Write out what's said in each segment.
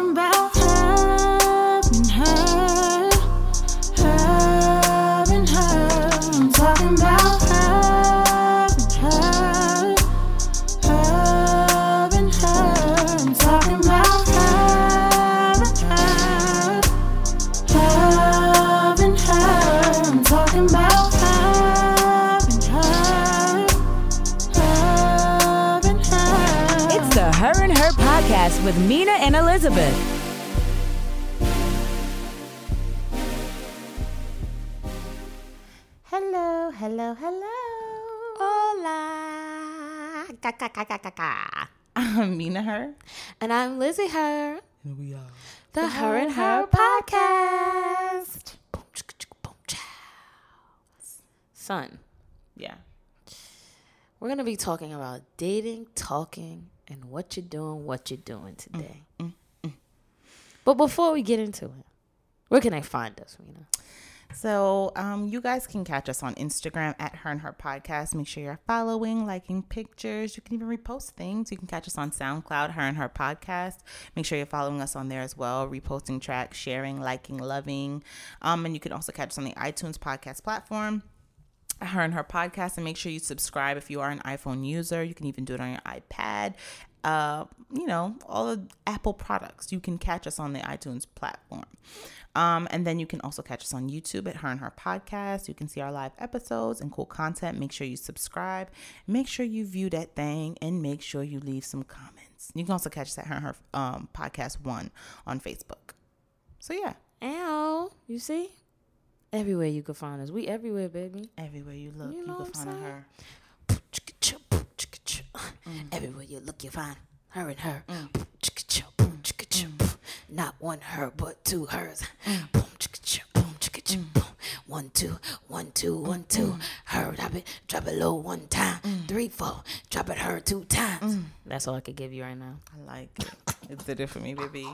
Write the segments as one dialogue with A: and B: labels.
A: talking about I'm
B: uh, Mina
A: Her.
B: And I'm Lizzie Her.
A: Here we are.
B: The Her and Her podcast. Boom, chicka, chicka, boom, chow. Son,
A: Yeah.
B: we're going to be talking about dating, talking, and what you're doing, what you're doing today. Mm, mm, mm, but before we get into it, where can I find us, Mina?
A: So, um, you guys can catch us on Instagram at Her and Her Podcast. Make sure you're following, liking pictures. You can even repost things. You can catch us on SoundCloud, Her and Her Podcast. Make sure you're following us on there as well, reposting tracks, sharing, liking, loving. Um, and you can also catch us on the iTunes podcast platform. her and her podcast and make sure you subscribe if you are an iphone user you can even do it on your ipad uh, you know all the apple products you can catch us on the itunes platform um, and then you can also catch us on youtube at her and her podcast you can see our live episodes and cool content make sure you subscribe make sure you view that thing and make sure you leave some comments you can also catch us at her and her um, podcast one on facebook so yeah
B: Ow. You see? Everywhere you can find us. We everywhere, baby.
A: everywhere you look
B: You
A: you, can find
B: saying?
A: Her
B: Everywhere you look, you find her and her.
A: Mm.
B: Boom, chicka, choo, boom, chicka, choo, mm. boom. Not one her, but two hers.
A: Mm.
B: Boom, chicka, choo, boom, chicka, choo, mm. boom. One, two, one, two, one, two. Her, drop it, drop it low one time. Three, four, drop it her two times. That's all I could give you right now.
A: I like it. It's did it for me, baby.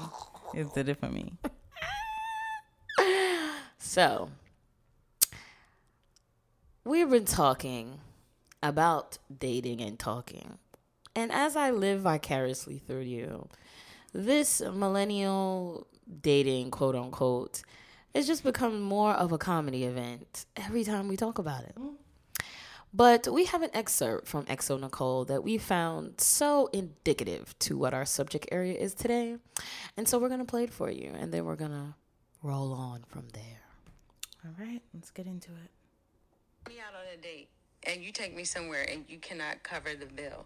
A: It's did it for me.
B: So, we've been talking about dating and talking. And as I live vicariously through you, this millennial dating, quote unquote, has just become more of a comedy event every time we talk about it. But we have an excerpt from Exo Nicole that we found so indicative to what our subject area is today. And so we're going to play it for you, and then we're going to roll on from there.
A: All right, let's get into it.
C: me out on a date and you take me somewhere and you cannot cover the bill.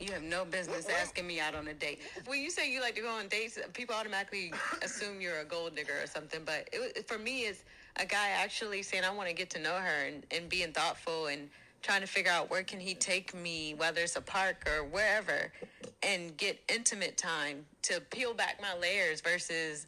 C: You have no business asking me out on a date. When you say you like to go on dates, people automatically assume you're a gold digger or something. But it, for me, it's a guy actually saying, I want to get to know her and, and being thoughtful and trying to figure out where can he take me, whether it's a park or wherever, and get intimate time to peel back my layers versus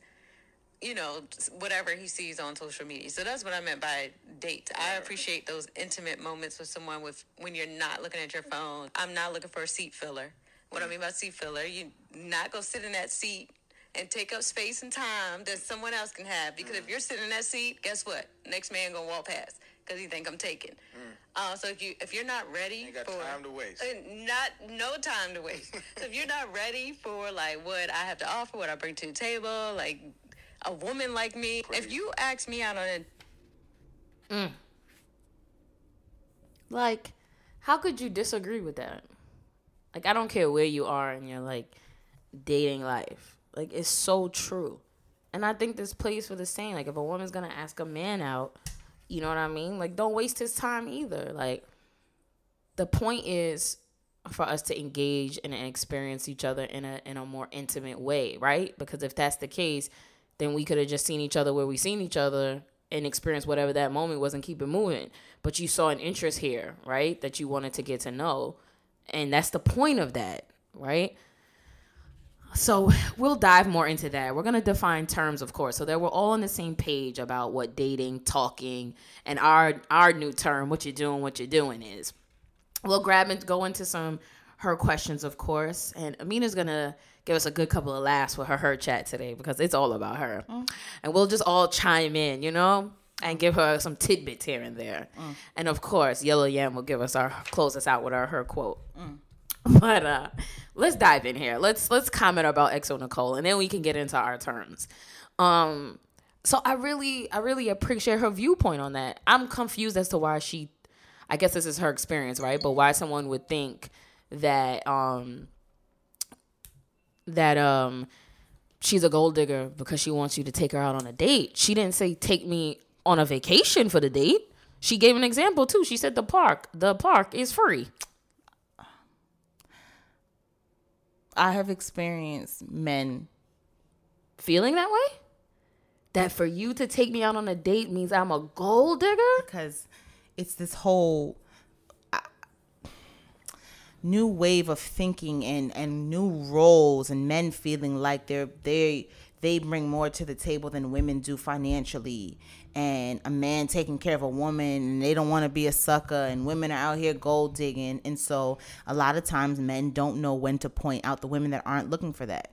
C: you know, whatever he sees on social media. So that's what I meant by date. I appreciate those intimate moments with someone with when you're not looking at your phone. I'm not looking for a seat filler. What I mean by seat filler, you not go sit in that seat and take up space and time that someone else can have. Because if you're sitting in that seat, guess what? Next man gonna walk past because he think I'm taking. Uh, so if you if you're not ready
D: Ain't got
C: for
D: time to waste.
C: uh, not no time to waste. so if you're not ready for like what I have to offer, what I bring to the table, like a woman like me, if you ask me out on a
B: Like, how could you disagree with that? Like, I don't care where you are in your like dating life. Like, it's so true. And I think this plays for the same. Like, if a woman's gonna ask a man out, you know what I mean? Like, don't waste his time either. Like, the point is for us to engage and experience each other in a in a more intimate way, right? Because if that's the case, then we could have just seen each other where we seen each other and experienced whatever that moment was and keep it moving. But you saw an interest here, right? That you wanted to get to know. And that's the point of that, right? So we'll dive more into that. We're gonna define terms, of course, so that we're all on the same page about what dating, talking, and our our new term, what you're doing, what you're doing is. We'll grab and go into some her questions, of course, and Amina's gonna give us a good couple of laughs with her her chat today because it's all about her, and we'll just all chime in, you know, and give her some tidbits here and there, and of course, Yellow Yam will give us our close us out with our her quote. But uh let's dive in here. Let's let's comment about EXO Nicole and then we can get into our terms. Um so I really I really appreciate her viewpoint on that. I'm confused as to why she I guess this is her experience, right? But why someone would think that um that um she's a gold digger because she wants you to take her out on a date. She didn't say take me on a vacation for the date. She gave an example too. She said the park, the park is free.
A: I have experienced men
B: Feeling that way? That for you to take me out on a date means I'm a gold digger?
A: because it's this whole new wave of thinking and and new roles and men feeling like they're they they bring more to the table than women do financially. And a man taking care of a woman and they don't want to be a sucker and women are out here gold digging. And so a lot of times men don't know when to point out the women that aren't looking for that.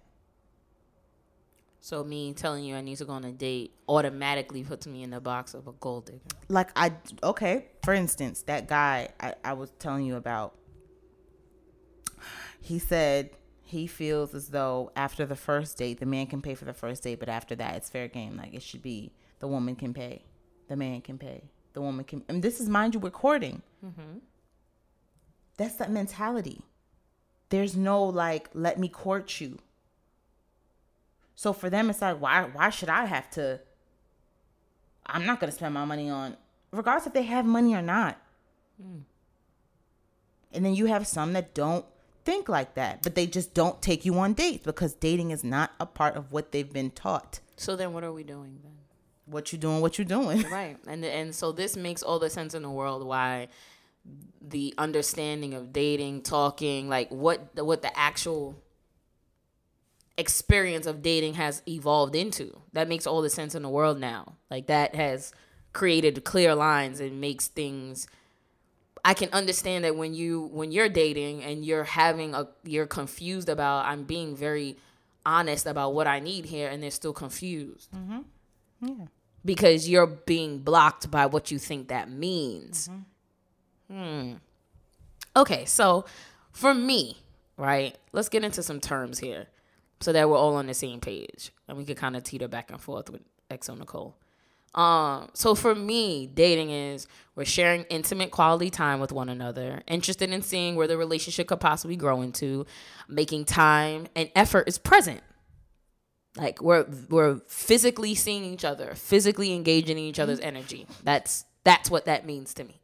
B: So me telling you I need to go on a date automatically puts me in the box of a gold digger.
A: like I okay, for instance, that guy I, I was telling you about, he said he feels as though after the first date, the man can pay for the first date, but after that, it's fair game. Like it should be the woman can pay, the man can pay, the woman can. And this is mind you, we're courting. Mm-hmm. That's that mentality. There's no like, let me court you. So for them, it's like, why? Why should I have to? I'm not gonna spend my money on, regardless if they have money or not. Mm. And then you have some that don't think like that, but they just don't take you on dates because dating is not a part of what they've been taught.
B: So then what are we doing then?
A: What you doing? What you doing?
B: Right. And and so this makes all the sense in the world why the understanding of dating, talking, like what the, what the actual experience of dating has evolved into. That makes all the sense in the world now. Like that has created clear lines and makes things I can understand that when you when you're dating and you're having a you're confused about I'm being very honest about what I need here and they're still confused. Mm-hmm. Yeah. Because you're being blocked by what you think that means. Mm-hmm. Okay, so for me, right? Let's get into some terms here so that we're all on the same page and we could kind of teeter back and forth with Exo Nicole. Um, so for me, dating is we're sharing intimate quality time with one another, interested in seeing where the relationship could possibly grow into, making time and effort is present. Like we're we're physically seeing each other, physically engaging in each other's energy. That's that's what that means to me.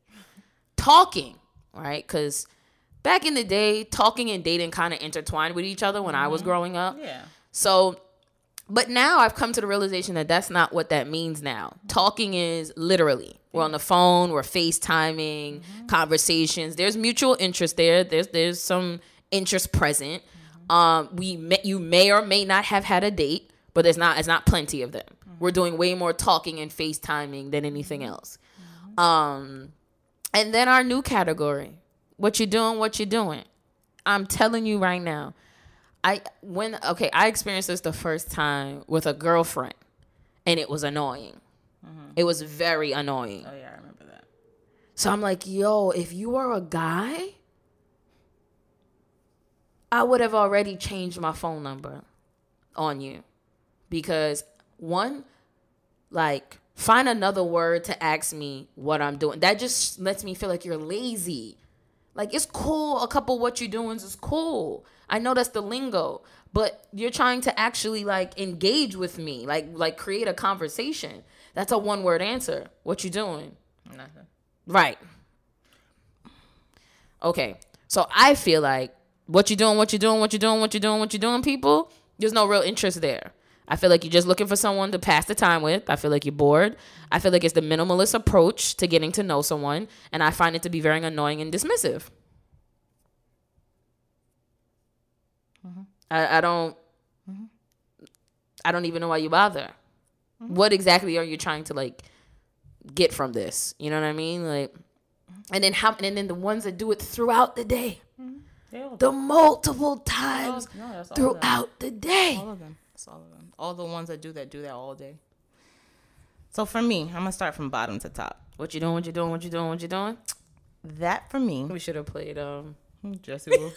B: Talking, right? Because back in the day, talking and dating kind of intertwined with each other when I was growing up.
A: Yeah.
B: So, but now I've come to the realization that that's not what that means now. Talking is literally we're on the phone, we're FaceTiming, mm-hmm. conversations. There's mutual interest there. There's there's some interest present. Mm-hmm. Um, we may, you may or may not have had a date, but there's not it's not plenty of them. Mm-hmm. We're doing way more talking and FaceTiming than anything else. Um, and then our new category, what you doing, what you doing. I'm telling you right now, I when okay, I experienced this the first time with a girlfriend, and it was annoying. Mm-hmm. It was very annoying.
A: Oh yeah, I remember that.
B: So I'm like, yo, if you were a guy, I would have already changed my phone number on you. Because one, like, find another word to ask me what I'm doing. That just lets me feel like you're lazy. Like it's cool. A couple what you doing is cool. I know that's the lingo, but you're trying to actually like engage with me, like like create a conversation. That's a one word answer. What you doing?
A: Nothing.
B: Right. Okay. So I feel like what you doing, what you doing, what you doing, what you doing, what you doing, people, there's no real interest there. I feel like you're just looking for someone to pass the time with. I feel like you're bored. I feel like it's the minimalist approach to getting to know someone, and I find it to be very annoying and dismissive. Mm-hmm. I, I don't. I don't even know why you bother. Mm-hmm. What exactly are you trying to like get from this? You know what I mean? Like, mm-hmm. and then how? And then the ones that do it throughout the day, the multiple times
A: no, that's all of them.
B: throughout the day.
A: All of them. That's all of them. All the ones that do that do that all day. So for me, I'm gonna start from bottom to top.
B: What you doing? What you doing? What you doing? What you doing?
A: That for me,
B: We should have played um
A: Jesse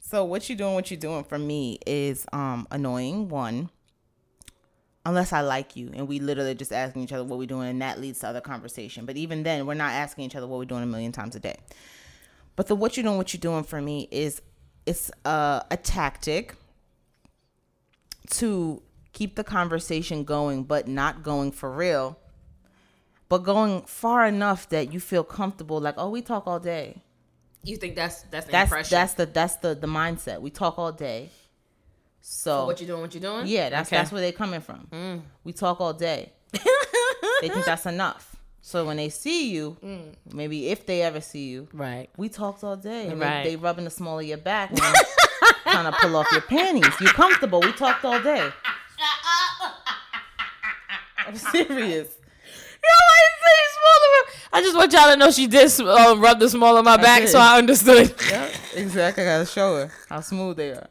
A: so what you doing? What you doing for me is um annoying. One, unless I like you, and we literally just asking each other what we're doing, and that leads to other conversation. But even then, we're not asking each other what we're doing a million times a day. But the what you doing? What you doing for me is it's a, a tactic to keep the conversation going, but not going for real. But going far enough that you feel comfortable, like, oh, we talk all day
B: You think that's that's the
A: that's
B: impression?
A: that's the that's the the mindset. We talk all day. So
B: what you doing? What you doing?
A: yeah, that's
B: Okay. Mm.
A: that's where they're coming from. We talk all day. they think that's enough. So when they see you,
B: Mm.
A: maybe if they ever see you,
B: right.
A: we talked all day. And
B: Right.
A: they, they rubbing the small of your back and trying to pull off your panties. You're comfortable. We talked all day. I'm serious.
B: I just want y'all to know she did uh, rub the small of my back,
A: did.
B: so I understood.
A: Yep, exactly. I gotta show her how smooth they are.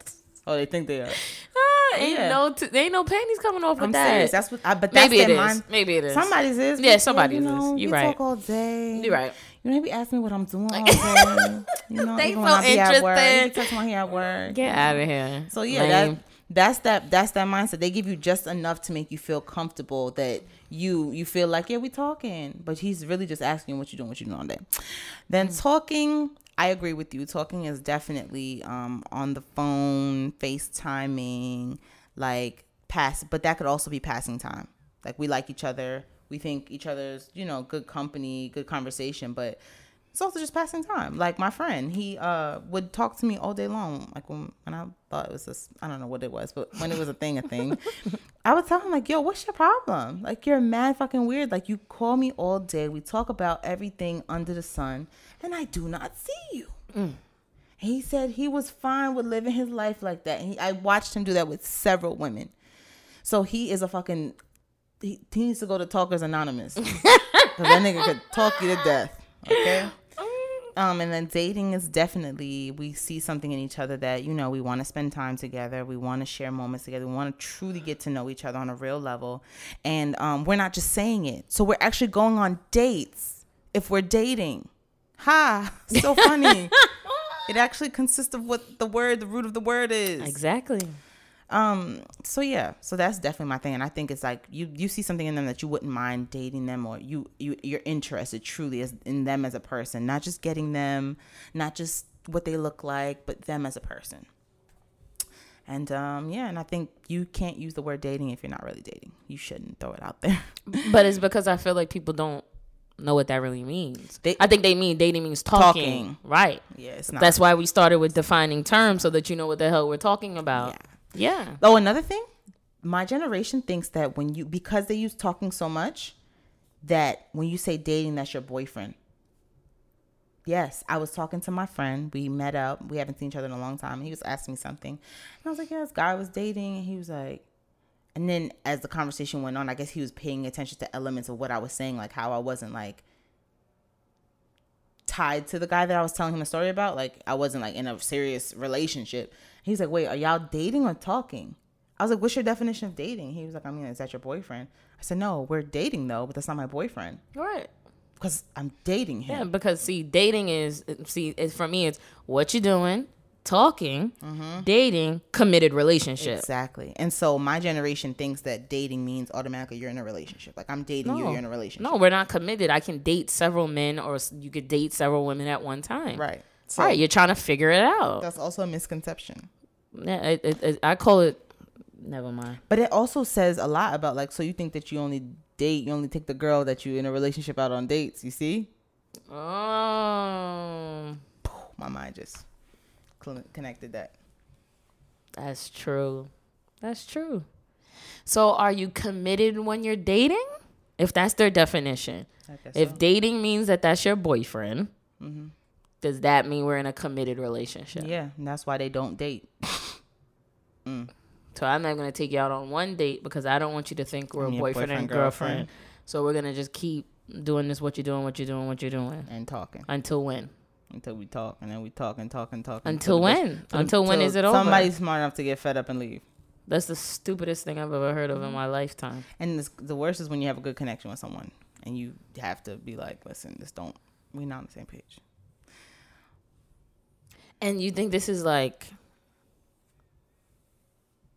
A: Oh, they think they are.
B: Ah, ain't
A: Yeah.
B: no, t- ain't no panties coming off with
A: I'm
B: that.
A: serious. That's what. I, but that's
B: Maybe it is.
A: mind.
B: Maybe it is.
A: Somebody's is.
B: Yeah, somebody's
A: you know,
B: is. You
A: we
B: right.
A: talk all day.
B: You're right.
A: You know, they be asking me what I'm doing all day. You know,
B: They so
A: when I be at work.
B: interested.
A: They be texting when here at work.
B: Get out of here.
A: So yeah, that that's that that's that mindset. They give you just enough to make you feel comfortable that you you feel like yeah we talking, but he's really just asking what you doing, what you doing all day. Then
B: Mm.
A: talking, I agree with you. Talking is definitely um on the phone, FaceTiming, like pass, but that could also be passing time. Like we like each other, we think each other's you know good company, good conversation, but it's also just passing time. Like my friend, he uh would talk to me all day long. Like when, when I thought it was this, I don't know what it was, but when it was a thing, a thing, I would tell him like, "Yo, what's your problem? Like you're mad fucking weird. Like you call me all day. We talk about everything under the sun, and I do not see you." And he said he was fine with living his life like that. And he, I watched him do that with several women. So he is a fucking. He, he needs to go to Talkers Anonymous. Cause that nigga could talk you to death. Okay. Um, and then dating is definitely we see something in each other that you know we want to spend time together, we want to share moments together, we want to truly get to know each other on a real level, and um, we're not just saying it. So we're actually going on dates if we're dating. Ha! So funny. it actually consists of what the word, the root of the word is.
B: Exactly.
A: Um. So yeah. So that's definitely my thing, and I think it's like you you see something in them that you wouldn't mind dating them, or you you you're interested truly as in them as a person, not just getting them, not just what they look like, but them as a person. And um yeah, and I think you can't use the word dating if you're not really dating. You shouldn't throw it out there.
B: But it's because I feel like people don't know what that really means.
A: They-
B: I think they mean dating means talking.
A: Talking.
B: Right.
A: yeah.
B: That's why we started with defining terms so that you know what the hell we're talking about. Yeah.
A: Oh, another thing, my generation thinks that when you because they use talking so much, that when you say dating, that's your boyfriend. Yes, I was talking to my friend. We met up. We haven't seen each other in a long time. He was asking me something, and I was like, "Yeah, this guy was dating." And he was like, and then as the conversation went on, I guess he was paying attention to elements of what I was saying, like how I wasn't like tied to the guy that I was telling him a story about. Like I wasn't like in a serious relationship. He was like, "Wait, are y'all dating or talking?" I was like, "What's your definition of dating?" He was like, "I mean, is that your boyfriend?" I said, "No, we're dating though, but that's not my boyfriend
B: Right.
A: because I'm dating him."
B: Yeah, because see, dating is see, it's for me, it's what you doing, talking, mm-hmm. dating, committed relationship.
A: Exactly. And so my generation thinks that dating means automatically you're in a relationship. Like I'm dating you, you're in a relationship.
B: No, we're not committed. I can date several men, or you could date several women at one time.
A: Right. So
B: right. You're trying to figure it out.
A: that's also a misconception.
B: Yeah, it, it, it, I call it. Never mind.
A: But it also says a lot about like so you think that you only date, you only take the girl that you're in a relationship out on dates, you see?
B: Oh,
A: My mind just connected that.
B: that's true. That's true. So, are you committed when you're dating? If that's their definition, if
A: so.
B: dating means that that's your boyfriend, mm-hmm. Does that mean we're in a committed relationship?
A: Yeah, and that's why they don't date. Mm.
B: So I'm not gonna take you out on one date because I don't want you to think we're a
A: Yeah,
B: boyfriend, and girlfriend.
A: girlfriend.
B: So we're gonna just keep doing this. What you're doing? What you're doing? What you're doing?
A: and talking
B: Until when?
A: until we talk, and then we talk and talk and talk
B: Until when? Until when is it over?
A: Somebody's smart enough to get fed up and leave.
B: That's the stupidest thing I've ever heard of in mm. my lifetime.
A: And this, the worst is when you have a good connection with someone, and you have to be like, "Listen, this don't. We're not on the same page."
B: And you think this is like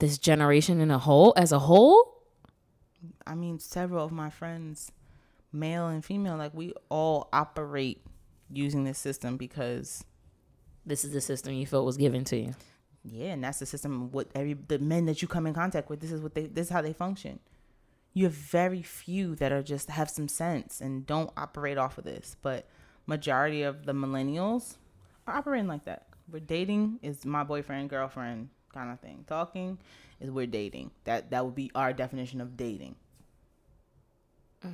B: this generation in a whole as a whole?
A: I mean, several of my friends, male and female, like we all operate using this system because
B: This is the system you felt was given to you.
A: yeah, and that's the system. What every the men that you come in contact with, this is what they this is how they function. You have very few that are just have some sense and don't operate off of this, but majority of the millennials are operating like that. We're dating is my boyfriend girlfriend kind of thing. Talking is we're dating. That that would be our definition of dating. Mm.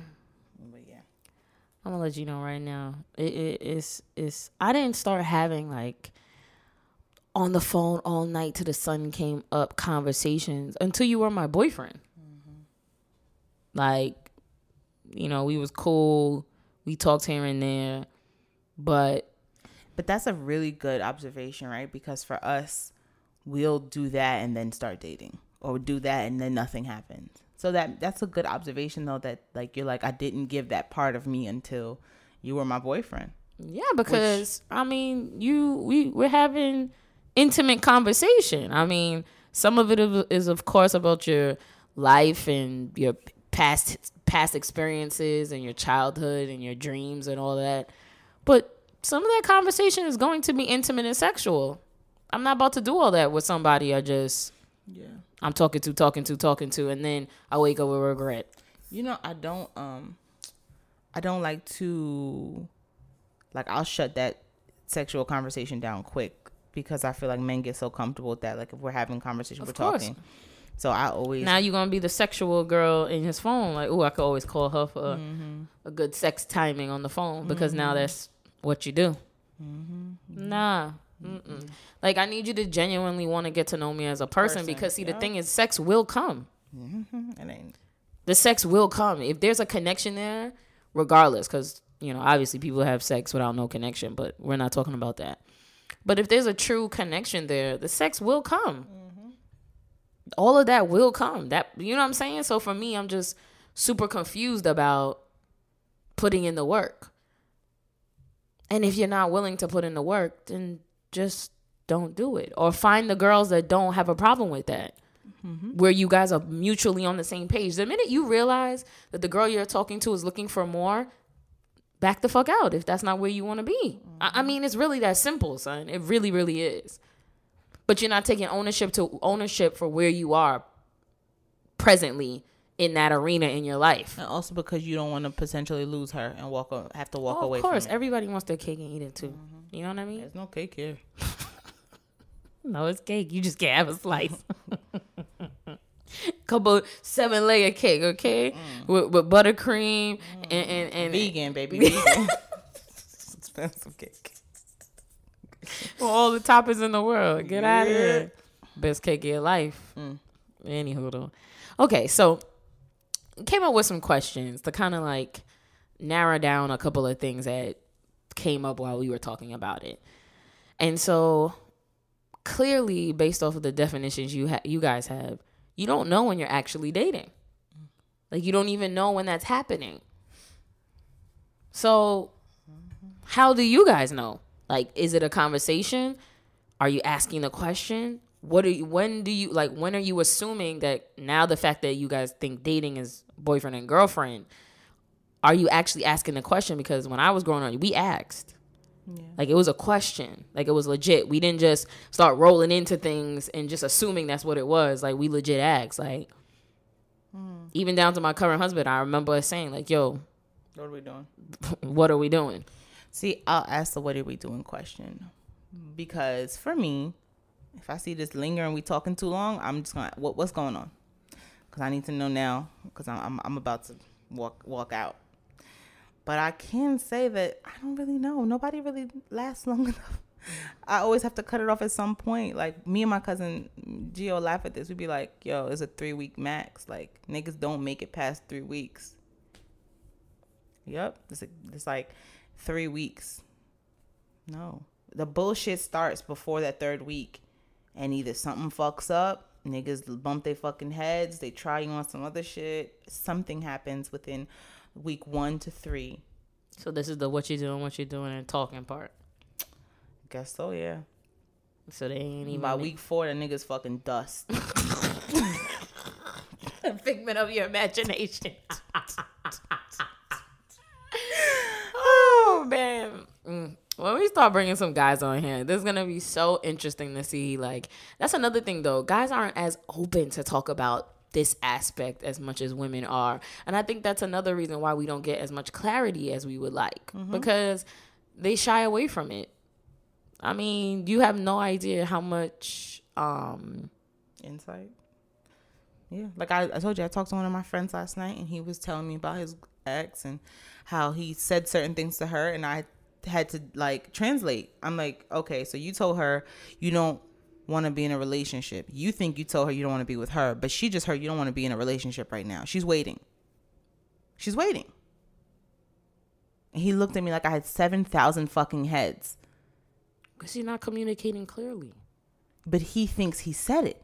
A: But yeah.
B: I'm gonna let you know right now. It, it it's it's I didn't start having like on the phone all night till the sun came up conversations until you were my boyfriend. Mm-hmm. Like, you know, we was cool. We talked here and there, but
A: But that's a really good observation, right? Because for us, we'll do that and then start dating, or do that and then nothing happens. So that that's a good observation, though. That like you're like I didn't give that part of me until you were my boyfriend.
B: Yeah, because I mean, you we we're having intimate conversation. I mean, some of it is- is of course about your life and your past past experiences and your childhood and your dreams and all that. But some of that conversation is going to be intimate and sexual. I'm not about to do all that with somebody I just
A: Yeah.
B: I'm talking to, talking to, talking to, and then I wake up with regret.
A: You know, I don't um I don't like to like I'll shut that sexual conversation down quick because I feel like men get so comfortable with that. Like if we're having conversation,
B: Of
A: we're
B: course.
A: talking. So I always
B: Now you're gonna be the sexual girl in his phone. Like, oh, I could always call her for
A: Mm-hmm.
B: a good sex timing on the phone because now that's what you do.
A: Mm-hmm.
B: Nah. Mm-mm. Like I need you to genuinely want to get to know me as a person,
A: Person,
B: because see the thing is sex will come.
A: it ain't
B: The sex will come if there's a connection there, regardless. Because you know obviously people have sex without no connection, but we're not talking about that. But if there's a true connection there, the sex will come. All of that will come. That you know what I'm saying. So for me, I'm just super confused about putting in the work. And if you're not willing to put in the work, then just don't do it. Or find the girls that don't have a problem with that. Mm-hmm. Where you guys are mutually on the same page. The minute you realize that the girl you're talking to is looking for more, back the fuck out if that's not where you want to be. I, I mm-hmm. mean, it's really that simple, son. It really, really is. But you're not taking ownership to ownership for where you are presently in that arena in your life.
A: and also because you don't want to potentially lose her and walk have to walk
B: Oh,
A: away
B: of course, everybody wants their cake and eat it too. Mm-hmm. You know what I mean?
A: There's no cake here.
B: No, it's cake. You just can't have a slice. Couple seven layer cake, okay, mm. with, with buttercream mm. and and, and
A: Vegan, baby. Vegan. expensive cake.
B: all the toppings in the world. Get out of here. Best cake of your life. Mm. Anywho, though. Okay, so came up with some questions to kind of like narrow down a couple of things that came up while we were talking about it. And so clearly based off of the definitions you ha- you guys have, you don't know when you're actually dating. Like you don't even know when that's happening. So how do you guys know? Like is it a conversation? Are you asking the question? What are you when do you like when are you assuming that now the fact that you guys think dating is boyfriend and girlfriend are you actually asking the question because when I was growing up we asked like it was a question. Like it was legit. We didn't just start rolling into things and just assuming that's what it was. Like we legit asked. Like hmm. even down to my current husband, I remember us saying like, "Yo,
A: What are we doing?
B: what are we doing?"
A: See, I'll ask the what are we doing question because for me, if I see this lingering, we talking too long, I'm just gonna what what's going on? Because I need to know now because I'm, I'm I'm about to walk walk out. But I can say that I don't really know. Nobody really lasts long enough. I always have to cut it off at some point. Like me and my cousin Gio laugh at this. We'd be like, "Yo, it's a three week max. Like niggas don't make it past three weeks." Yep, it's, it's like three weeks. No, the bullshit starts before that third week, and either something fucks up, niggas bump their fucking heads, they try you on some other shit. Something happens within week one to three.
B: So this is the what you doing, what you doing, and talking part.
A: Guess so, yeah.
B: So they ain't even
A: By week four, the niggas fucking dust.
B: a figment of your imagination. oh man. Mm. When we start bringing some guys on here, this is gonna be so interesting to see. Like, that's another thing though. Guys aren't as open to talk about this aspect as much as women are, and I think that's another reason why we don't get as much clarity as we would like because they shy away from it. I mean, you have no idea how much um
A: Insight. Yeah, like I, I told you, I talked to one of my friends last night, and he was telling me about his ex and how he said certain things to her, and I had to like translate. I'm like, okay, so you told her you don't want to be in a relationship. You think you told her you don't want to be with her, but she just heard you don't want to be in a relationship right now. She's waiting. She's waiting. And he looked at me like I had seven thousand fucking heads,
B: because you're not communicating clearly.
A: but he thinks he said it.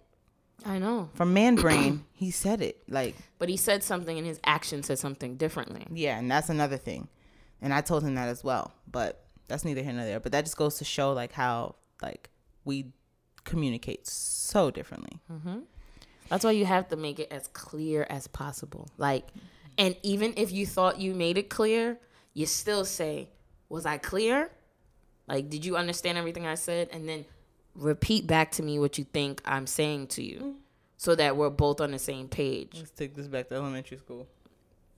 B: I know.
A: From man brain, he said it. Like
B: But he said something and his action said something differently.
A: Yeah, and that's another thing. And I told him that as well. But that's neither here nor there. But that just goes to show like how like we communicate so differently.
B: That's why you have to make it as clear as possible. Like, and even if you thought you made it clear, you still say, Was I clear? Like, did you understand everything I said? And then repeat back to me what you think I'm saying to you so that we're both on the same page.
A: Let's take this back to elementary school.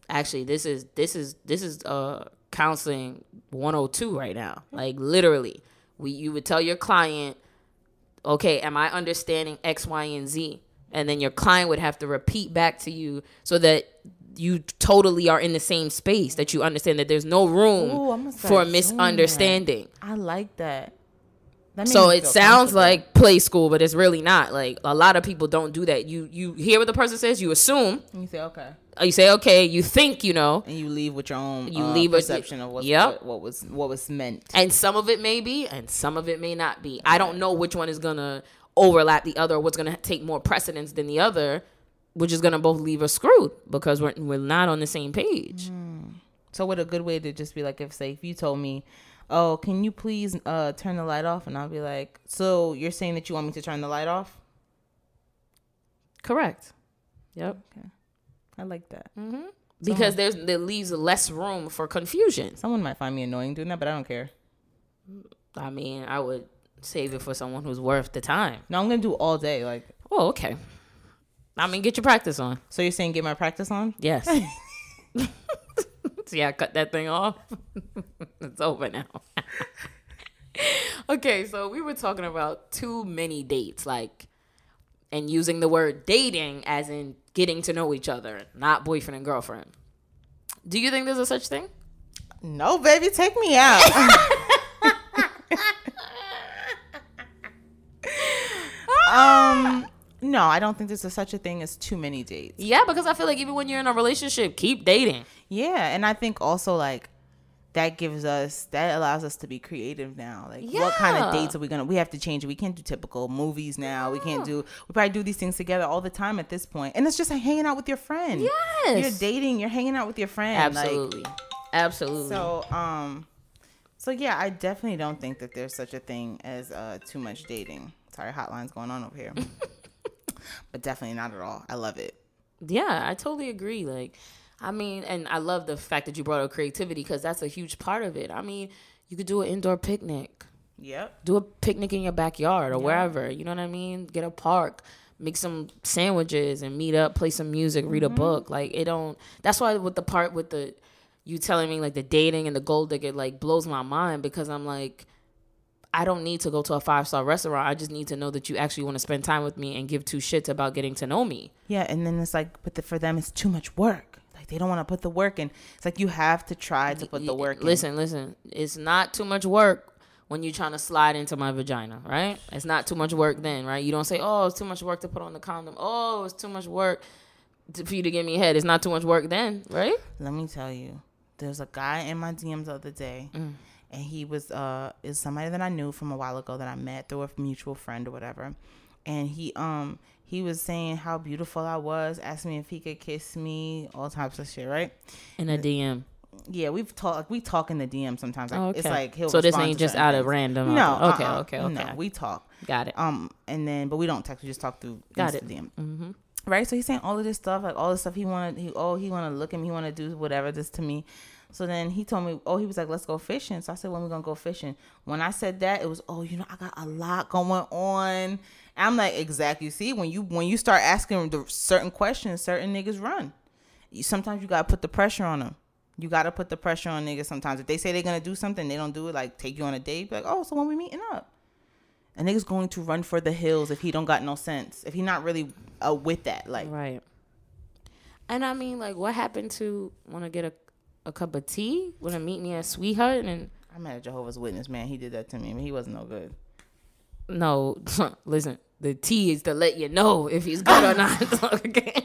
B: actually this is this is this is uh counseling 102 right now. Like literally we you would tell your client okay am i understanding x y and z? And then your client would have to repeat back to you so that you totally are in the same space that you understand that there's no room
A: Ooh,
B: for misunderstanding.
A: I like that. That
B: so it sounds like play school but it's really not. Like a lot of people don't do that. You you hear what the person says you assume.
A: You say okay.
B: you say okay you think you know.
A: And you leave with your own
B: You
A: uh,
B: leave with-
A: perception of what's,
B: Yep.
A: what, what was what was meant.
B: and some of it may be and some of it may not be. I don't know which one is gonna overlap the other what's gonna take more precedence than the other which is gonna both leave us screwed because we're, we're not on the same page.
A: So what a good way to just be like if say if you told me, "Oh, can you please uh turn the light off?" and I'll be like, "So you're saying that you want me to turn the light off?"
B: correct yep Okay.
A: I like that. Mhm.
B: because there's there leaves less room for confusion
A: Someone might find me annoying doing that, but I don't care.
B: i mean i would save it for someone who's worth the time
A: No, I'm gonna do all day. Like,
B: oh okay i mean get your practice on
A: so you're saying get my practice on?
B: yes see i cut that thing off. It's over now. Okay so we were talking about too many dates like and using the word dating as in getting to know each other not boyfriend and girlfriend. Do you think there's a such thing?
A: No, baby, take me out. um, no, I don't think there's a, such a thing as too many dates.
B: yeah because i feel like even when you're in a relationship keep dating
A: Yeah, and I think also like that gives us that allows us to be creative now. Like what kind of dates are we gonna we have to change. We can't do typical movies now. We can't do we probably do these things together all the time at this point. And it's just like hanging out with your friend.
B: Yes.
A: You're dating, you're hanging out with your friend. like-
B: absolutely absolutely
A: so um so yeah, I definitely don't think that there's such a thing as uh too much dating. Sorry, hotlines going on over here. but definitely not at all. I love it.
B: Yeah, I totally agree. Like, I mean, and I love the fact that you brought up creativity because that's a huge part of it. I mean, you could do an indoor picnic,
A: Yep.
B: do a picnic in your backyard or wherever. You know what I mean? Get a park, make some sandwiches, and meet up, play some music, read a mm-hmm. book. Like, it don't. That's why with the part with the you telling me like the dating and the gold digger like blows my mind because I'm like. I don't need to go to a five star restaurant. I just need to know that you actually want to spend time with me and give two shits about getting to know me.
A: Yeah, and then it's like, but the, for them, it's too much work. They don't want to put the work in. It's like you have to try to put the work in.
B: Listen, listen. It's not too much work when you're trying to slide into my vagina, right? It's not too much work then, right? You don't say, "Oh, it's too much work to put on the condom." Oh, it's too much work to, for you to give me head. It's not too much work then, right?
A: Let me tell you, there's a guy in my DMs the other day,
B: Mm.
A: and he was uh is somebody that I knew from a while ago that I met through a mutual friend or whatever, and he um he was saying how beautiful I was, asked me if he could kiss me, all types of shit, right?
B: In a DM.
A: Yeah, we've talked. We talk in the DM sometimes. Like,
B: Oh,
A: It's
B: okay.
A: like he'll.
B: So this ain't just out of random,
A: No.
B: okay,
A: uh-uh.
B: okay, okay.
A: No, we talk.
B: Got it.
A: Um, and then but we don't text. We just talk through.
B: Got
A: Insta
B: it.
A: DM.
B: Mm-hmm.
A: Right. So he's saying all of this stuff, like all this stuff he wanted. He oh he want to look at me. He want to do whatever this to me. So then he told me, oh, he was like, let's go fishing. So I said, when we gonna go fishing? When I said that, it was, oh, you know, I got a lot going on. I'm like, exactly. See, when you when you start asking the certain questions, certain niggas run. You, sometimes you gotta put the pressure on them. You gotta put the pressure on niggas. Sometimes if they say they're gonna do something, they don't do it. Like take you on a date, be like, oh, so when we meeting up? A nigga's going to run for the hills if he don't got no sense. If he not really uh, with that, like
B: Right. And I mean, like, what happened to want to get a, a cup of tea? Want to meet me at Sweetheart? And
A: I met a Jehovah's Witness man. He did that to me, but he wasn't no good.
B: no, listen, the T is to let you know if he's good or not. okay.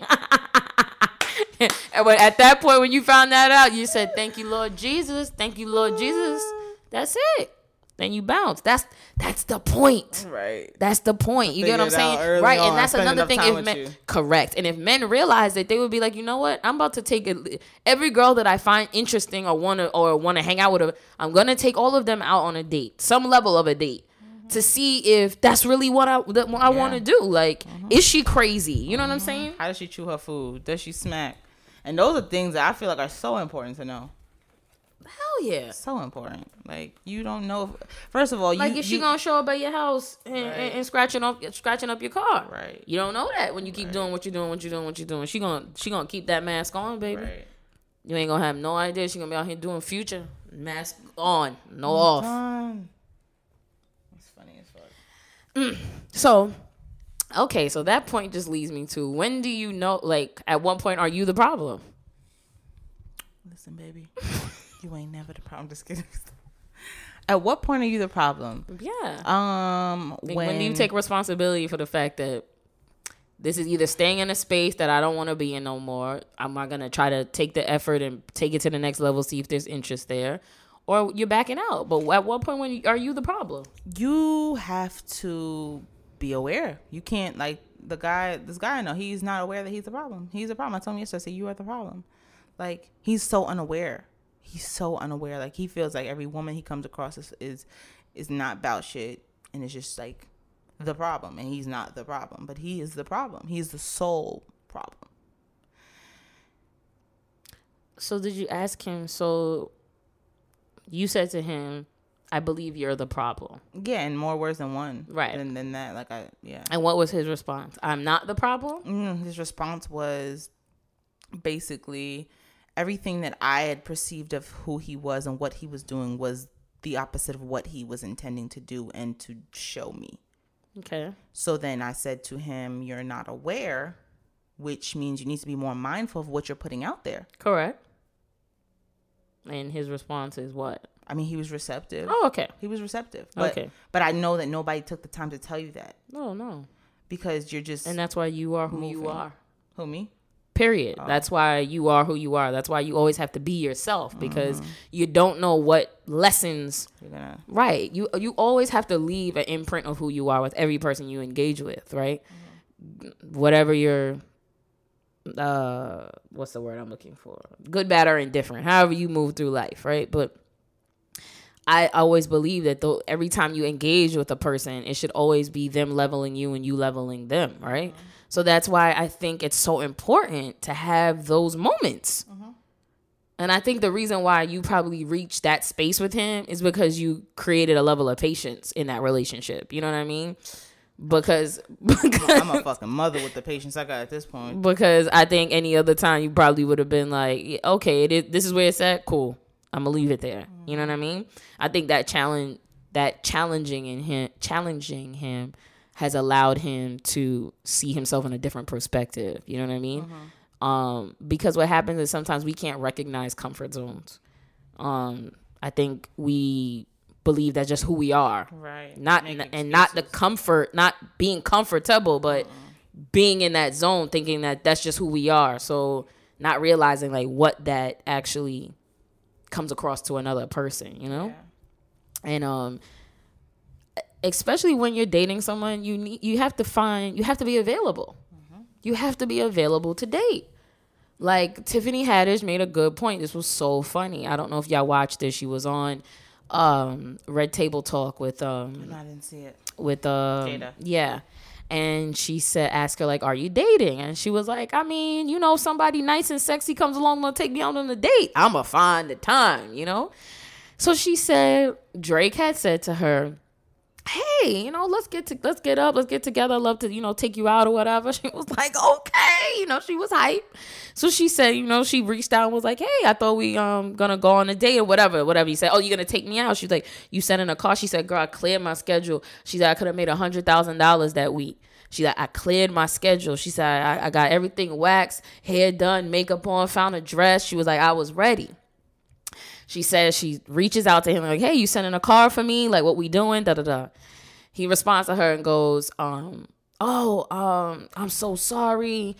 B: and when, at that point, when you found that out, you said, "Thank you, Lord Jesus. Thank you, Lord Jesus." That's it. Then you bounce. That's that's the point.
A: Right.
B: That's the point. You get what I'm
A: Figure it out
B: saying? Right.
A: on.
B: And that's another thing. If men
A: you.
B: correct. And if men realize that they would be like, you know what? I'm about to take it every girl that I find interesting or wanna or wanna hang out with I'm gonna take all of them out on a date. Some level of a date. To see if that's really what I that what I want to do. Like, mm-hmm. is she crazy? You know what I'm mm-hmm. saying?
A: How does she chew her food? Does she smack? And those are things that I feel like are so important to know.
B: Hell yeah.
A: So important. Like you don't know. If, first of all,
B: Like,
A: you,
B: is she
A: you-
B: gonna show up at your house and, and,
A: Right.
B: and scratching up scratching up your car?
A: Right.
B: You don't know that when you keep doing what you're doing, what you're doing, what you're doing. She gonna she gonna keep that mask on, baby.
A: Right.
B: You ain't gonna have no idea. She gonna be out here doing future mask on, no off.
A: Fun. That's funny as fuck.
B: So, okay, so that point just leads me to when do you know? Like, at one point, are you the problem?
A: Listen, baby, you ain't never the problem. Just kidding. At what point are you the problem?
B: Yeah.
A: Um,
B: Like,
A: when,
B: when do you take responsibility for the fact that this is either staying in a space that I don't want to be in no more? I'm not gonna try to take the effort and take it to the next level, see if there's interest there, or you're backing out. But at what point when you, are you the problem?
A: you have to be aware. You can't like the guy. This guy, I know he's not aware that he's the problem. He's the problem. I told him yesterday. I said you are the problem. Like he's so unaware. He's so unaware. Like he feels like every woman he comes across is is, is not about shit, and it's just like the problem. And he's not the problem, but he is the problem. He's the sole problem.
B: So did you ask him? So you said to him, "I believe you're the problem."
A: Yeah, in more words than one.
B: Right.
A: And then that. Like I yeah.
B: And what was his response? I'm not the problem.
A: Mm, his response was basically everything that I had perceived of who he was and what he was doing was the opposite of what he was intending to do and to show me.
B: Okay.
A: So then I said to him, You're not aware, which means you need to be more mindful of what you're putting out there.
B: Correct. And his response is what?
A: I mean, he was receptive.
B: Oh, okay.
A: He was receptive. But,
B: Okay.
A: But I know that nobody took the time to tell you that
B: No, no.
A: because you're just.
B: And that's why you are who you are.
A: who, me?
B: Period. Oh. That's why you are who you are. That's why you always have to be yourself because mm-hmm. you don't know what lessons
A: You're to.
B: Right. You you always have to leave an imprint of who you are with every person you engage with, right? Mm-hmm. Whatever your uh what's the word I'm looking for? Good, bad, or indifferent. However you move through life, right? But I always believe that though every time you engage with a person, it should always be them leveling you and you leveling them, right? So that's why I think it's so important to have those moments. And I think the reason why you probably reached that space with him is because you created a level of patience in that relationship. You know what I mean? Because because,
A: I'm a fucking mother with the patience I got at this point.
B: because I think any other time you probably would have been like, okay, it is, this is where it's at. Cool, I'm gonna leave it there. You know what I mean? I think that challenge, that challenging in him, challenging him, has allowed him to see himself in a different perspective. You know what I mean? Um, because what happens is sometimes we can't recognize comfort zones. Um, I think we believe that's just who we are.
A: Right.
B: not
A: Make
B: and not the comfort not being comfortable but being in that zone thinking that that's just who we are. So not realizing like what that actually comes across to another person you know? And um especially when you're dating someone you need you have to find you have to be available. You have to be available to date. Like Tiffany Haddish made a good point. This was so funny. I don't know if y'all watched this. She was on um Red Table Talk with um
A: I didn't see it.
B: with uh
A: Jada.
B: yeah and she said ask her like are you dating and she was like i mean you know somebody nice and sexy comes along to take me out on a date i'ma find the time you know so she said drake had said to her hey you know let's get to let's get up let's get together. I'd love to you know take you out or whatever. She was like okay you know she was hype so she said you know she reached out and was like hey i thought we um gonna go on a date or whatever whatever you said. Oh you're gonna take me out? She's like you sent in a car? She said girl i cleared my schedule. She said i could have made a hundred thousand dollars that week. She like, i cleared my schedule. She said I, I got everything waxed hair done makeup on found a dress. She was like i was ready she says she reaches out to him like, "Hey, you sending a car for me? Like, what we doing?" Da da da. He responds to her and goes, um, "Oh, um, I'm so sorry.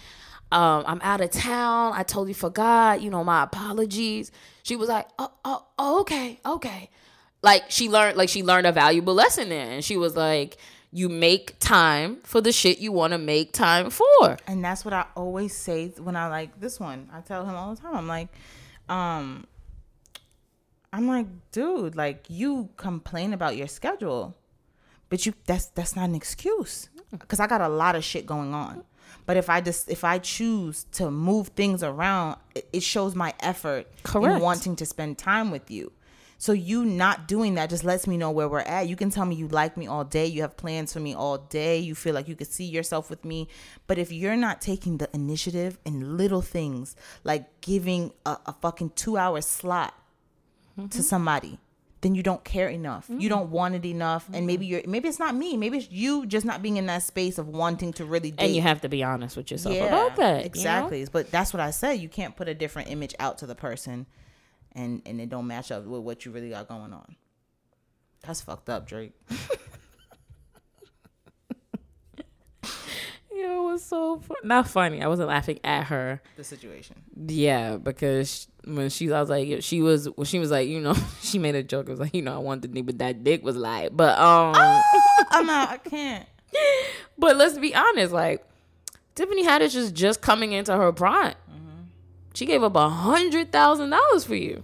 B: Um, I'm out of town. I totally forgot. You know, my apologies." She was like, "Oh, oh, oh okay, okay." Like she learned, like she learned a valuable lesson there, and she was like, "You make time for the shit you want to make time for."
A: And that's what I always say when I like this one. I tell him all the time. I'm like, um, I'm like, dude, like you complain about your schedule, but you that's that's not an excuse because I got a lot of shit going on. But if I just if I choose to move things around, it, it shows my effort
B: Correct.
A: in wanting to spend time with you. So you not doing that just lets me know where we're at. You can tell me you like me all day, you have plans for me all day, you feel like you could see yourself with me. But if you're not taking the initiative in little things like giving a, a fucking two hour slot Mm-hmm. to somebody, then you don't care enough. You mm. don't want it enough. And mm-hmm. maybe you're maybe it's not me. Maybe it's you just not being in that space of wanting to really date.
B: And you have to be honest with yourself about that. you know?
A: Exactly. But that's what I said. You can't put a different image out to the person and and it don't match up with what you really got going on. That's fucked up, Drake.
B: Yeah, it was so fun. Not funny. I wasn't laughing at her.
A: The situation.
B: Yeah, because when she, I was like, she was, when she was like, you know, she made a joke. It was like, you know, I wanted to but that dick was like, but um,
A: I'm not. I can't.
B: but let's be honest, like Tiffany Haddish is just coming into her prime. She gave up a hundred thousand dollars for you.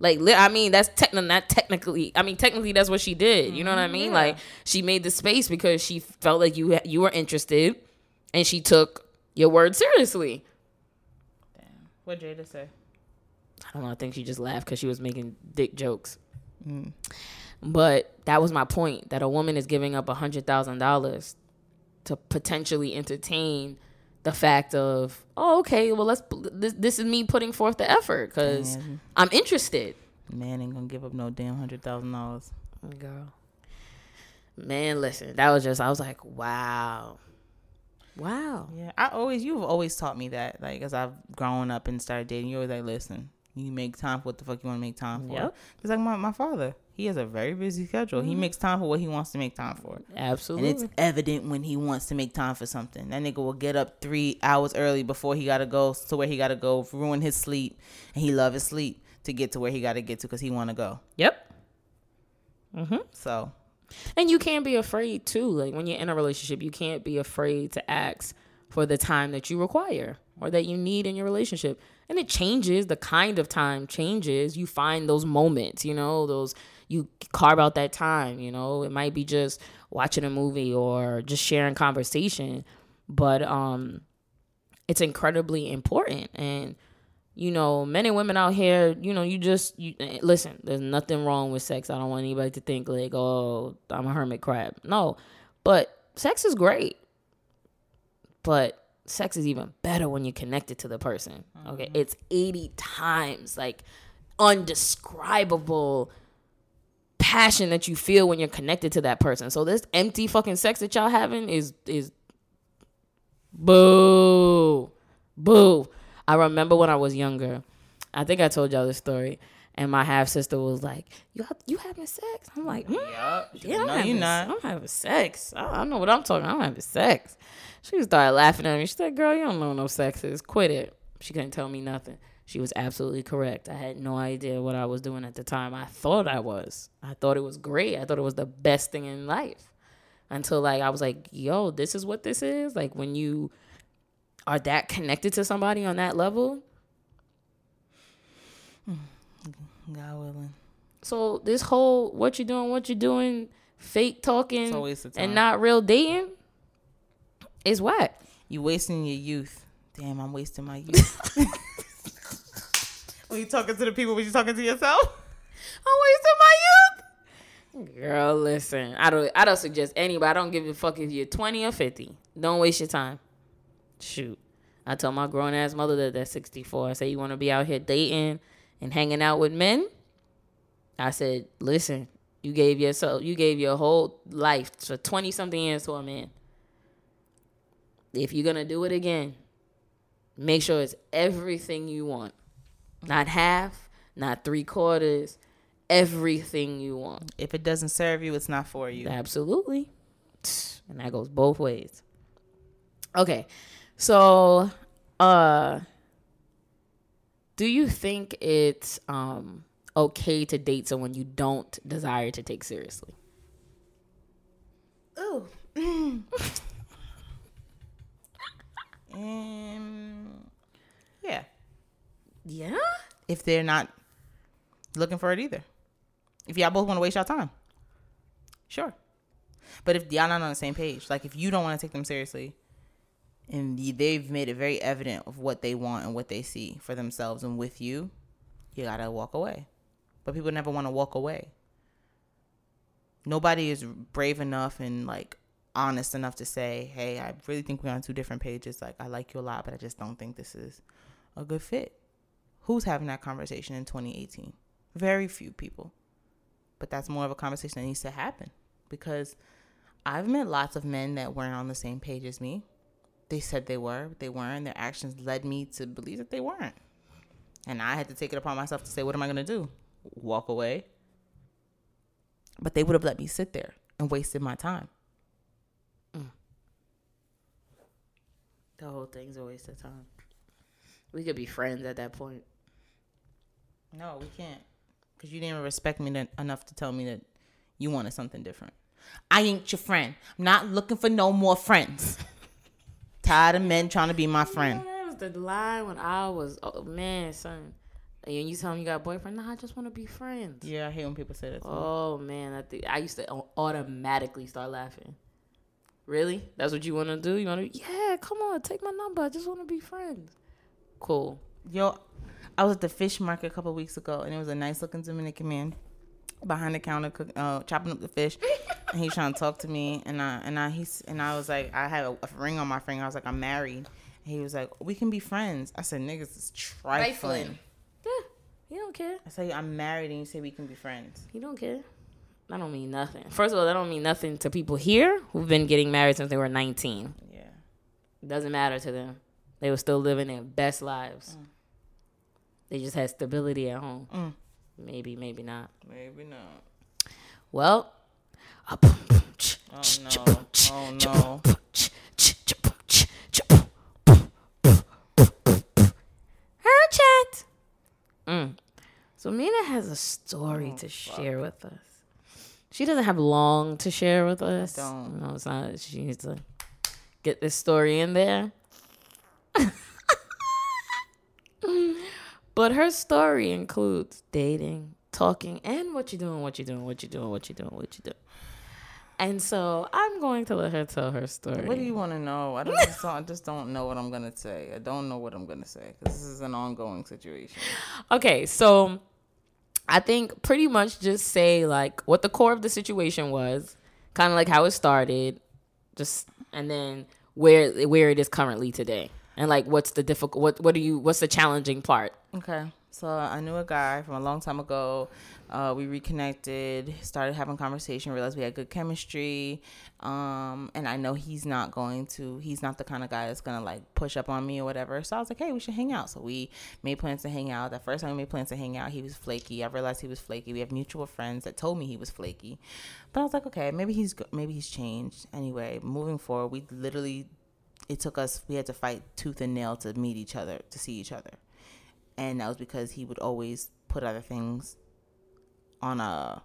B: Like, I mean, that's technically not technically. I mean, technically, that's what she did. You know what I mean? Like, she made the space because she felt like you you were interested, and she took your word seriously.
A: Damn, what Jada say?
B: I don't know. I think she just laughed because she was making dick jokes. Mm. But that was my point. That a woman is giving up a hundred thousand dollars to potentially entertain the fact of, oh, okay, well, let's. This, this is me putting forth the effort because I'm interested.
A: Man ain't gonna give up no damn hundred thousand dollars.
B: Girl, man, listen. That was just. I was like, wow, wow.
A: Yeah, I always you've always taught me that. Like as I've grown up and started dating, you always like, listen, you make time for what the fuck you want to make time for.
B: Yep.
A: Cause like my, my father, he has a very busy schedule. He makes time for what he wants to make time for.
B: Absolutely.
A: And it's evident when he wants to make time for something. That nigga will get up three hours early before he gotta go to where he gotta go, ruin his sleep, and he love his sleep to get to where he gotta get to because he wanna go.
B: yep. Mm-hmm.
A: So
B: And you can't be afraid too. Like when you're in a relationship, you can't be afraid to ask for the time that you require or that you need in your relationship. And it changes, the kind of time changes. You find those moments, you know, those you carve out that time, you know. It might be just watching a movie or just sharing conversation, but um it's incredibly important and you know, men and women out here, you know, you just you eh, listen. There's nothing wrong with sex. I don't want anybody to think like, oh, I'm a hermit crab. No, but sex is great. But sex is even better when you're connected to the person. Okay, mm-hmm. it's 80 times like undescribable passion that you feel when you're connected to that person. So this empty fucking sex that y'all having is is boo. Boo. I remember when I was younger. I think I told y'all this story. And my half sister was like, "You you having sex?" I'm like, mm, "Yeah, I'm
A: No,
B: having,
A: you not.
B: I'm having sex. I, I know what I'm talking. I'm having sex." She started laughing at me. She said, "Girl, you don't know no sex is. Quit it." She couldn't tell me nothing. She was absolutely correct. I had no idea what I was doing at the time. I thought I was. I thought it was great. I thought it was the best thing in life. Until like I was like, "Yo, this is what this is." Like when you are that connected to somebody on that level.
A: God willing.
B: So this whole what you doing, what you doing, fake talking
A: It's a waste of time.
B: and not real dating is what?
A: You wasting your youth. Damn, I'm wasting my youth. when you talking to the people, when you talking to yourself? I'm wasting my youth.
B: Girl, listen. I don't I don't suggest anybody. I don't give a fuck if you're 20 or 50. Don't waste your time. Shoot. I told my grown ass mother that that's 64. I said, You want to be out here dating and hanging out with men? I said, Listen, you gave yourself, you gave your whole life for 20 something years to a man. If you're going to do it again, make sure it's everything you want. Not half, not three quarters, everything you want.
A: If it doesn't serve you, it's not for you.
B: Absolutely. And that goes both ways. Okay. So, uh do you think it's um okay to date someone you don't desire to take seriously?
A: Ooh. um, yeah.
B: Yeah.
A: If they're not looking for it either. If y'all both want to waste your time. Sure. But if y'all not on the same page, like if you don't want to take them seriously and they've made it very evident of what they want and what they see for themselves and with you, you got to walk away. But people never want to walk away. Nobody is brave enough and like honest enough to say, "Hey, I really think we're on two different pages. Like I like you a lot, but I just don't think this is a good fit." Who's having that conversation in 2018? Very few people. But that's more of a conversation that needs to happen because I've met lots of men that weren't on the same page as me. They said they were, but they weren't. Their actions led me to believe that they weren't. And I had to take it upon myself to say, what am I going to do? Walk away? But they would have let me sit there and wasted my time. Mm.
B: The whole thing's a waste of time. We could be friends at that point.
A: No, we can't. Because you didn't respect me to, enough to tell me that you wanted something different. I ain't your friend. I'm not looking for no more friends. Tired of men trying to be my friend.
B: That was the line when I was, oh man, son. And you tell me you got a boyfriend? Nah, I just want to be friends.
A: Yeah, I hate when people say that.
B: Oh man, I think I used to automatically start laughing. Really? That's what you want to do? You want to? Yeah, come on, take my number. I just want to be friends. Cool.
A: Yo, I was at the fish market a couple weeks ago, and it was a nice looking Dominican man behind the counter cook, uh, chopping up the fish, and he trying to talk to me, and I and I he's and I was like, I had a, a ring on my finger. I was like, I'm married. And he was like, we can be friends. I said, niggas is trifling.
B: Yeah, he don't care.
A: I say I'm married, and you say we can be friends.
B: He don't care. That don't mean nothing. First of all, that don't mean nothing to people here who've been getting married since they were 19.
A: Yeah.
B: It doesn't matter to them. They were still living their best lives. They just had stability at home.
A: Mm.
B: Maybe, maybe not.
A: Maybe not.
B: Well,
A: Oh no. Oh no.
B: her chat. Mm. So Mina has a story
A: Oh,
B: to share with us. She doesn't have long to share with us.
A: don't.
B: No, it's not. She needs to get this story in there. but her story includes dating, talking, and what you're doing, what you're doing, what you're doing, what you're doing, what you doing. And so I'm going to let her tell her story.
A: What do you want to know? I don't just, don't- I just don't know what I'm gonna say. I don't know what I'm gonna say because this is an ongoing situation.
B: Okay, so I think pretty much just say like what the core of the situation was, kind of like how it started, just and then where where it is currently today, and like what's the difficult what what do you what's the challenging part?
A: Okay. So I knew a guy from a long time ago. Uh, we reconnected, started having conversation, realized we had good chemistry. Um, and I know he's not going to, he's not the kind of guy that's to like push up on me or whatever. So I was like, hey, we should hang out. So we made plans to hang out. The first time we made plans to hang out, he was flaky. I realized he was flaky. We have mutual friends that told me he was flaky. But I was like, okay, maybe he's, maybe he's changed. Anyway, moving forward, we literally, it took us, we had to fight tooth and nail to meet each other, to see each other and that was because he would always put other things on a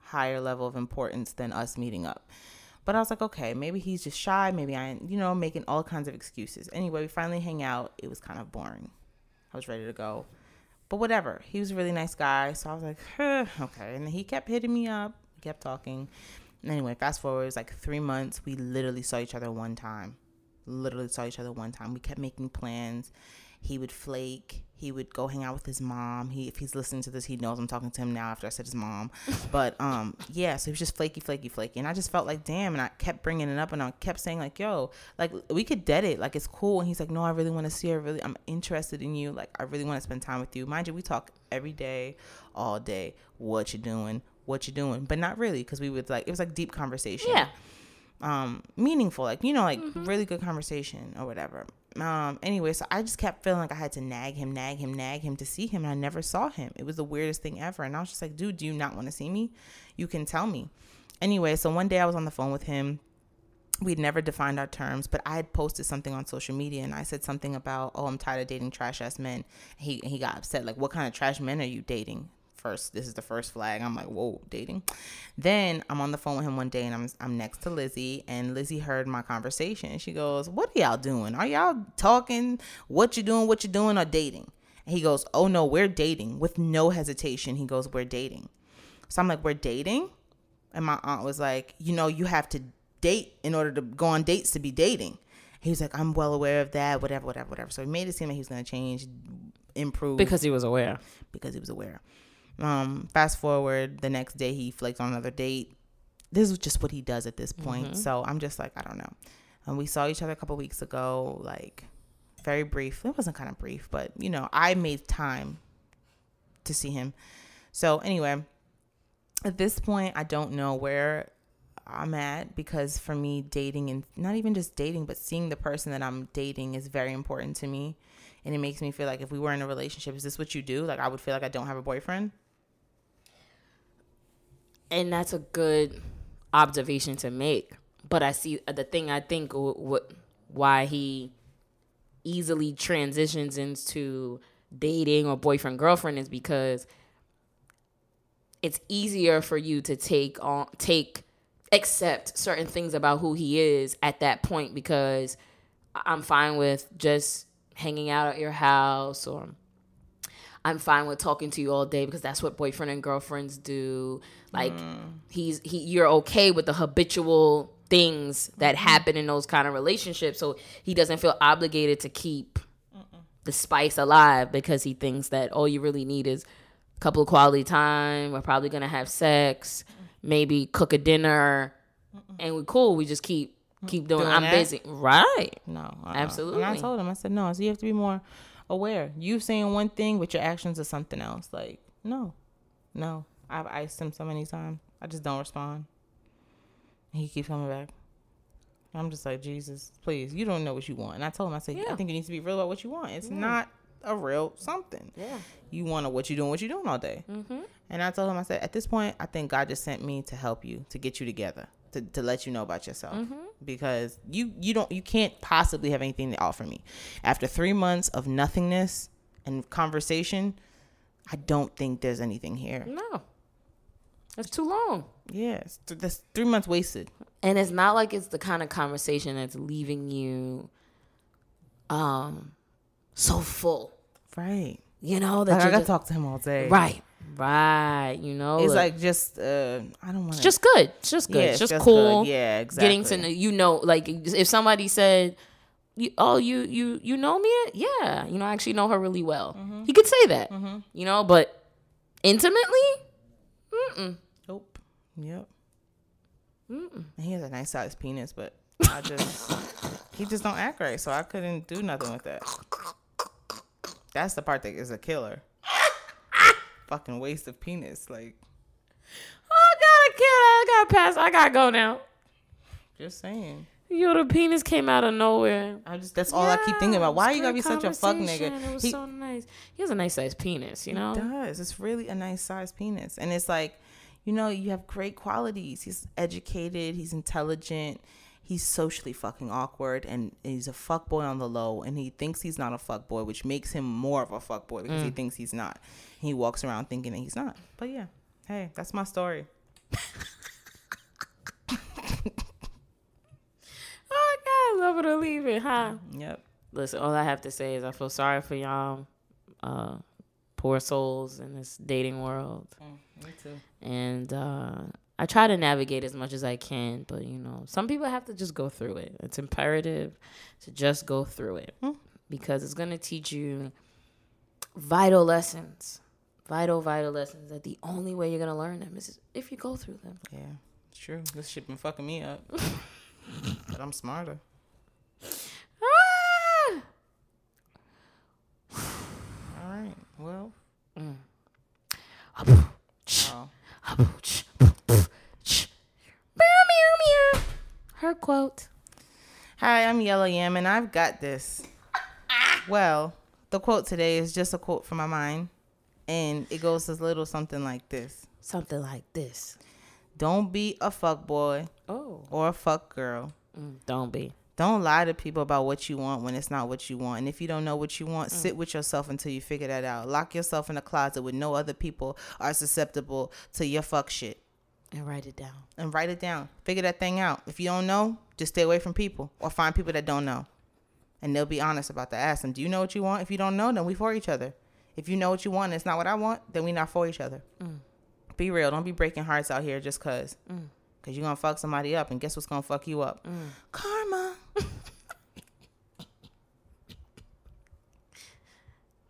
A: higher level of importance than us meeting up. But I was like, okay, maybe he's just shy. Maybe I, you know, making all kinds of excuses. Anyway, we finally hang out. It was kind of boring. I was ready to go. But whatever. He was a really nice guy. So I was like, okay. And he kept hitting me up, kept talking. Anyway, fast forward, it was like three months. We literally saw each other one time. Literally saw each other one time. We kept making plans. He would flake. He would go hang out with his mom. He, if he's listening to this, he knows I'm talking to him now after I said his mom. But um, yeah, so he was just flaky, flaky, flaky, and I just felt like damn. And I kept bringing it up, and I kept saying like, "Yo, like we could dead it, like it's cool." And he's like, "No, I really want to see her. Really, I'm interested in you. Like I really want to spend time with you. Mind you, we talk every day, all day. What you doing? What you're doing? But not really, because we would like it was like deep conversation.
B: Yeah.
A: um meaningful like you know like really good conversation or whatever um anyway so i just kept feeling like i had to nag him nag him nag him to see him and i never saw him it was the weirdest thing ever and i was just like dude do you not want to see me you can tell me anyway so one day i was on the phone with him we'd never defined our terms, but I had posted something on social media and I said something about, oh, I'm tired of dating trash ass men. He he got upset, like, what kind of trash men are you dating? First, this is the first flag. I'm like, whoa, dating. Then I'm on the phone with him one day and I'm I'm next to Lizzie and Lizzie heard my conversation and she goes, What are y'all doing? Are y'all talking? What you doing? What you doing or dating? And he goes, Oh no, we're dating with no hesitation. He goes, We're dating. So I'm like, We're dating? And my aunt was like, You know, you have to date in order to go on dates to be dating. He was like, I'm well aware of that, whatever, whatever, whatever. So he made it seem like he was going to change, improve
B: Because he was aware.
A: because he was aware. Um, fast forward, the next day he flaked on another date. This is just what he does at this point. So I'm just like, I don't know. And we saw each other a couple weeks ago, like very brief. It wasn't kind of brief, but you know, I made time to see him. So anyway, at this point, I don't know where I'm at because for me, dating and not even just dating, but seeing the person that I'm dating is very important to me. And it makes me feel like if we were in a relationship, is this what you do? Like I would feel like I don't have a boyfriend.
B: And that's a good observation to make. But I see uh, the thing. I think what why he easily transitions into dating or boyfriend girlfriend is because it's easier for you to take on take accept certain things about who he is at that point because I'm fine with just hanging out at your house or I'm fine with talking to you all day because that's what boyfriend and girlfriends do. Like mm. he's he you're okay with the habitual things that mm-hmm. happen in those kind of relationships so he doesn't feel obligated to keep the spice alive because he thinks that all you really need is a couple of quality time. We're probably gonna have sex, maybe cook a dinner, and we're cool. We just keep keep doing.
A: Doing
B: I'm
A: that?
B: busy, right?
A: No, uh-uh.
B: Absolutely.
A: And I told him, I said, no. So you have to be more aware. You saying one thing, but your actions are something else. Like, no, no. I've iced him so many times. I just don't respond. And he keeps coming back. I'm just like, Jesus, please, you don't know what you want. And I told him, I said,
B: Yeah.
A: I think you need to be real about what you want. It's not a real something.
B: Yeah.
A: You want to what you doing, what you doing all day. Mm-hmm. And I told him, I said, at this point, I think God just sent me to help you, to get you together, to, to let you know about yourself, because you you don't you can't possibly have anything to offer me. After three months of nothingness and conversation, I don't think there's anything here.
B: No, it's too long.
A: Yes, th- that's three months wasted.
B: and it's not like it's the kind of conversation that's leaving you um so full
A: Right.
B: you know that
A: Like, I
B: you're
A: gotta
B: just,
A: talk to him all day.
B: right right you know
A: It's like just uh, I don't want
B: it's just good it's just good
A: Yeah,
B: it's just,
A: just
B: cool
A: good. Yeah, exactly.
B: getting to know you know like if somebody said oh you you you know me yeah you know i actually know her really well
A: Mm-hmm.
B: he could say that you know but intimately
A: Nope. Yep. And he has a nice sized penis, but I just he just don't act right, so I couldn't do nothing with that. That's the part that is a killer. Fucking waste of penis, like
B: oh god i can't i gotta pass i gotta go now
A: just saying.
B: Yo, the penis came out of nowhere.
A: I just that's all I keep thinking about. Why you gotta be such a fuck nigga?
B: It was
A: He
B: so nice. He has a nice sized penis, you know.
A: does. It's really a nice sized penis, and it's like, you know, you have great qualities. He's educated. He's intelligent. He's socially fucking awkward, and he's a fuck boy on the low. And he thinks he's not a fuck boy, which makes him more of a fuck boy because he thinks he's not. He walks around thinking that he's not. But yeah, hey, that's my story.
B: leaving, huh?
A: Yep.
B: Listen, all I have to say is I feel sorry for y'all, uh, poor souls in this dating world,
A: Me too.
B: and uh, I try to navigate as much as I can. But you know, some people have to just go through it. It's imperative to just go through it
A: Hmm.
B: because it's gonna teach you vital lessons, vital, vital lessons. That the only way you're gonna learn them is if you go through them.
A: Yeah, it's true. This shit been fucking me up, but I'm smarter.
B: Ah!
A: All right. Well.
B: Mm.
A: Oh.
B: Quote.
A: Hi, I'm Yellow Yam, and I've got this. Well, the quote today is just a quote from my mind, and it goes a little something like this:
B: Something like this.
A: Don't be a fuck boy
B: Oh.
A: or a fuck girl.
B: Mm, don't be.
A: Don't lie to people about what you want when it's not what you want. And if you don't know what you want, sit with yourself until you figure that out. Lock yourself in a closet with no other people are susceptible to your fuck shit.
B: And write it down.
A: And write it down. Figure that thing out. If you don't know, just stay away from people or find people that don't know. And they'll be honest about that. Ask them, do you know what you want? If you don't know, then we for each other. If you know what you want and it's not what I want, then we not for each other. Mm. Be real. Don't be breaking hearts out here just cause. Mm. Cause you're gonna fuck somebody up and guess what's gonna fuck you up? Mm. Karma.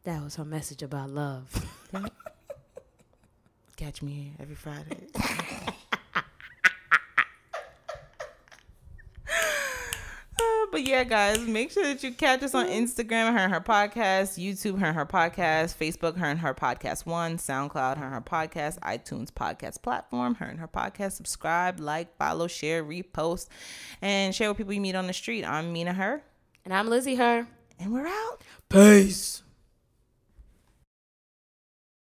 B: That was her message about love.
A: Catch me here every Friday. Uh, but yeah, guys, make sure that you catch us on mm-hmm. Instagram, her and her podcast, YouTube, her and her podcast, Facebook, her and her podcast one, SoundCloud, her and her podcast, iTunes podcast platform, her and her podcast. Subscribe, like, follow, share, repost, and share with people you meet on the street. I'm Mina Her,
B: and I'm Lizzie Her.
A: and we're out.
B: Peace.